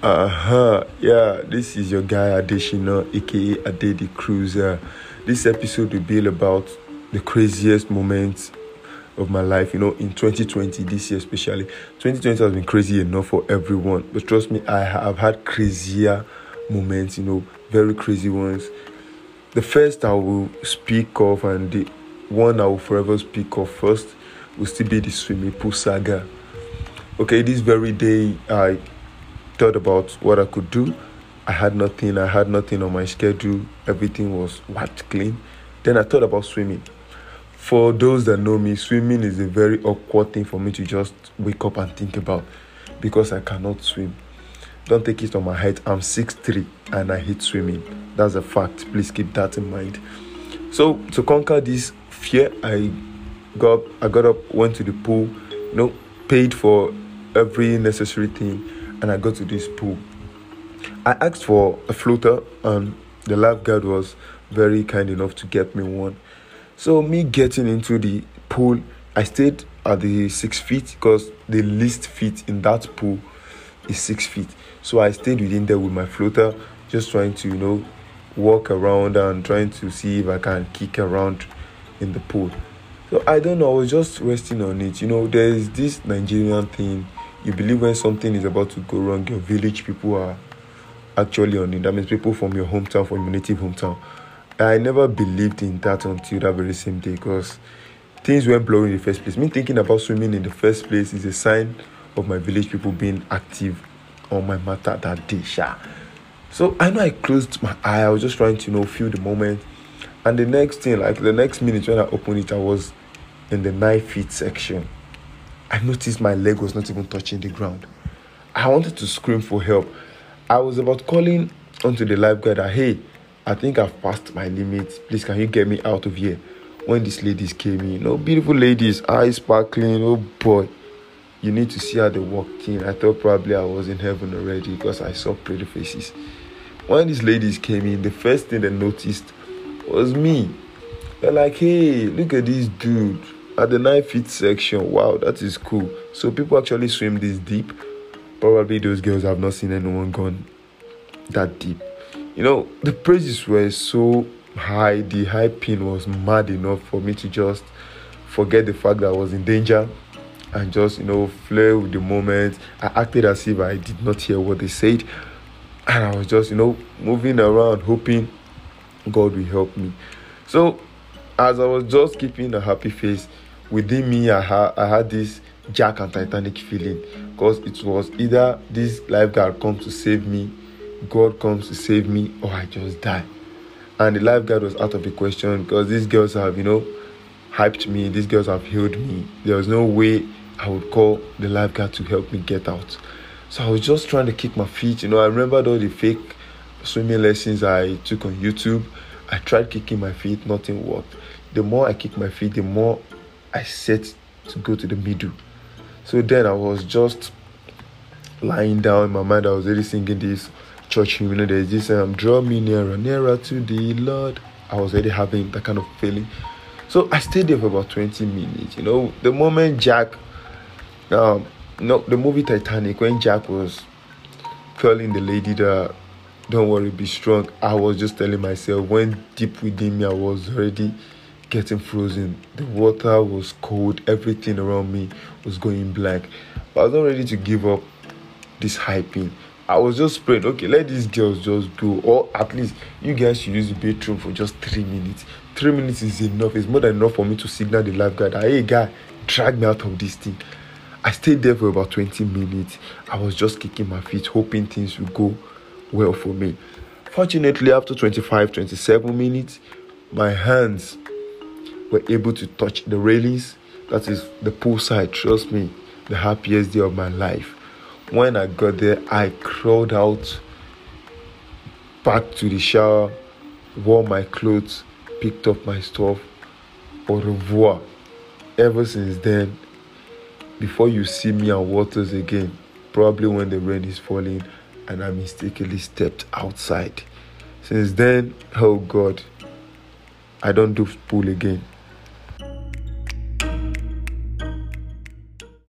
Uh-huh. Yeah, this is your guy Adeshina, aka Ade the Cruiser. This episode will be about the craziest moments of my life, you know, in 2020, this year especially. 2020 has been crazy enough for everyone, but trust me, I have had crazier moments, you know, very crazy ones. The first I will speak of, and the one I will forever speak of first, will still be the swimming pool saga. Okay, this very day, I thought about what I could do. I had nothing, I had nothing on my schedule, everything was wiped clean. Then I thought about swimming. For those that know me, swimming is a very awkward thing for me to just wake up and think about because I cannot swim. Don't take it on my height. I'm 6'3 and I hate swimming. That's a fact. Please keep that in mind. So to conquer this fear, I got I got up, went to the pool, you know, paid for every necessary thing and I got to this pool. I asked for a floater, and the lifeguard was very kind enough to get me one. So, me getting into the pool, I stayed at the six feet because the least feet in that pool is six feet. So, I stayed within there with my floater, just trying to, you know, walk around and trying to see if I can kick around in the pool. So, I don't know, I was just resting on it. You know, there's this Nigerian thing you believe when something is about to go wrong, your village people are actually on it. That means people from your hometown, from your native hometown. I never believed in that until that very same day because things weren't blurry in the first place. Me thinking about swimming in the first place is a sign of my village people being active on my matter that day. Sha. So I know I closed my eye. I was just trying to you know feel the moment. And the next thing, like the next minute when I opened it, I was in the nine feet section. I noticed my leg was not even touching the ground. I wanted to scream for help. I was about calling onto the lifeguard that, hey, I think I've passed my limit. Please, can you get me out of here? When these ladies came in, know, beautiful ladies, eyes sparkling, oh boy, you need to see how they walked in. I thought probably I was in heaven already because I saw pretty faces. When these ladies came in, the first thing they noticed was me. They're like, hey, look at this dude at the nine feet section. Wow, that is cool. So people actually swim this deep. Probably those girls have not seen anyone gone that deep. You know, the praises were so high, the high pin was mad enough for me to just forget the fact that I was in danger and just, you know, flare with the moment. I acted as if I did not hear what they said. And I was just, you know, moving around, hoping God will help me. So, as I was just keeping a happy face, within me I, ha- I had this Jack and Titanic feeling because it was either this lifeguard comes to save me, God comes to save me, or I just die. And the lifeguard was out of the question because these girls have, you know, hyped me, these girls have healed me. There was no way I would call the lifeguard to help me get out. So I was just trying to kick my feet. You know, I remembered all the fake swimming lessons I took on YouTube. I tried kicking my feet, nothing worked. The more I kicked my feet, the more I set to go to the middle. So then I was just lying down in my mind. I was really singing this church hymn. You know, there's this um, draw me nearer, nearer to the Lord. I was already having that kind of feeling. So I stayed there for about 20 minutes. You know, the moment Jack, um, no, the movie Titanic, when Jack was telling the lady that, don't worry, be strong, I was just telling myself, when deep within me, I was already getting frozen. The water was cold, everything around me was going black. But I was not ready to give up this hyping. I was just praying, okay, let these girls just go, or at least you guys should use the bathroom for just three minutes. Three minutes is enough, it's more than enough for me to signal the lifeguard hey, guy, drag me out of this thing. I stayed there for about 20 minutes. I was just kicking my feet, hoping things would go well for me. Fortunately, after 25, 27 minutes, my hands were able to touch the railings. That is the poolside. Trust me, the happiest day of my life. When I got there, I crawled out back to the shower, wore my clothes, picked up my stuff. Au revoir. Ever since then, before you see me on waters again, probably when the rain is falling and I mistakenly stepped outside. Since then, oh God, I don't do pool again.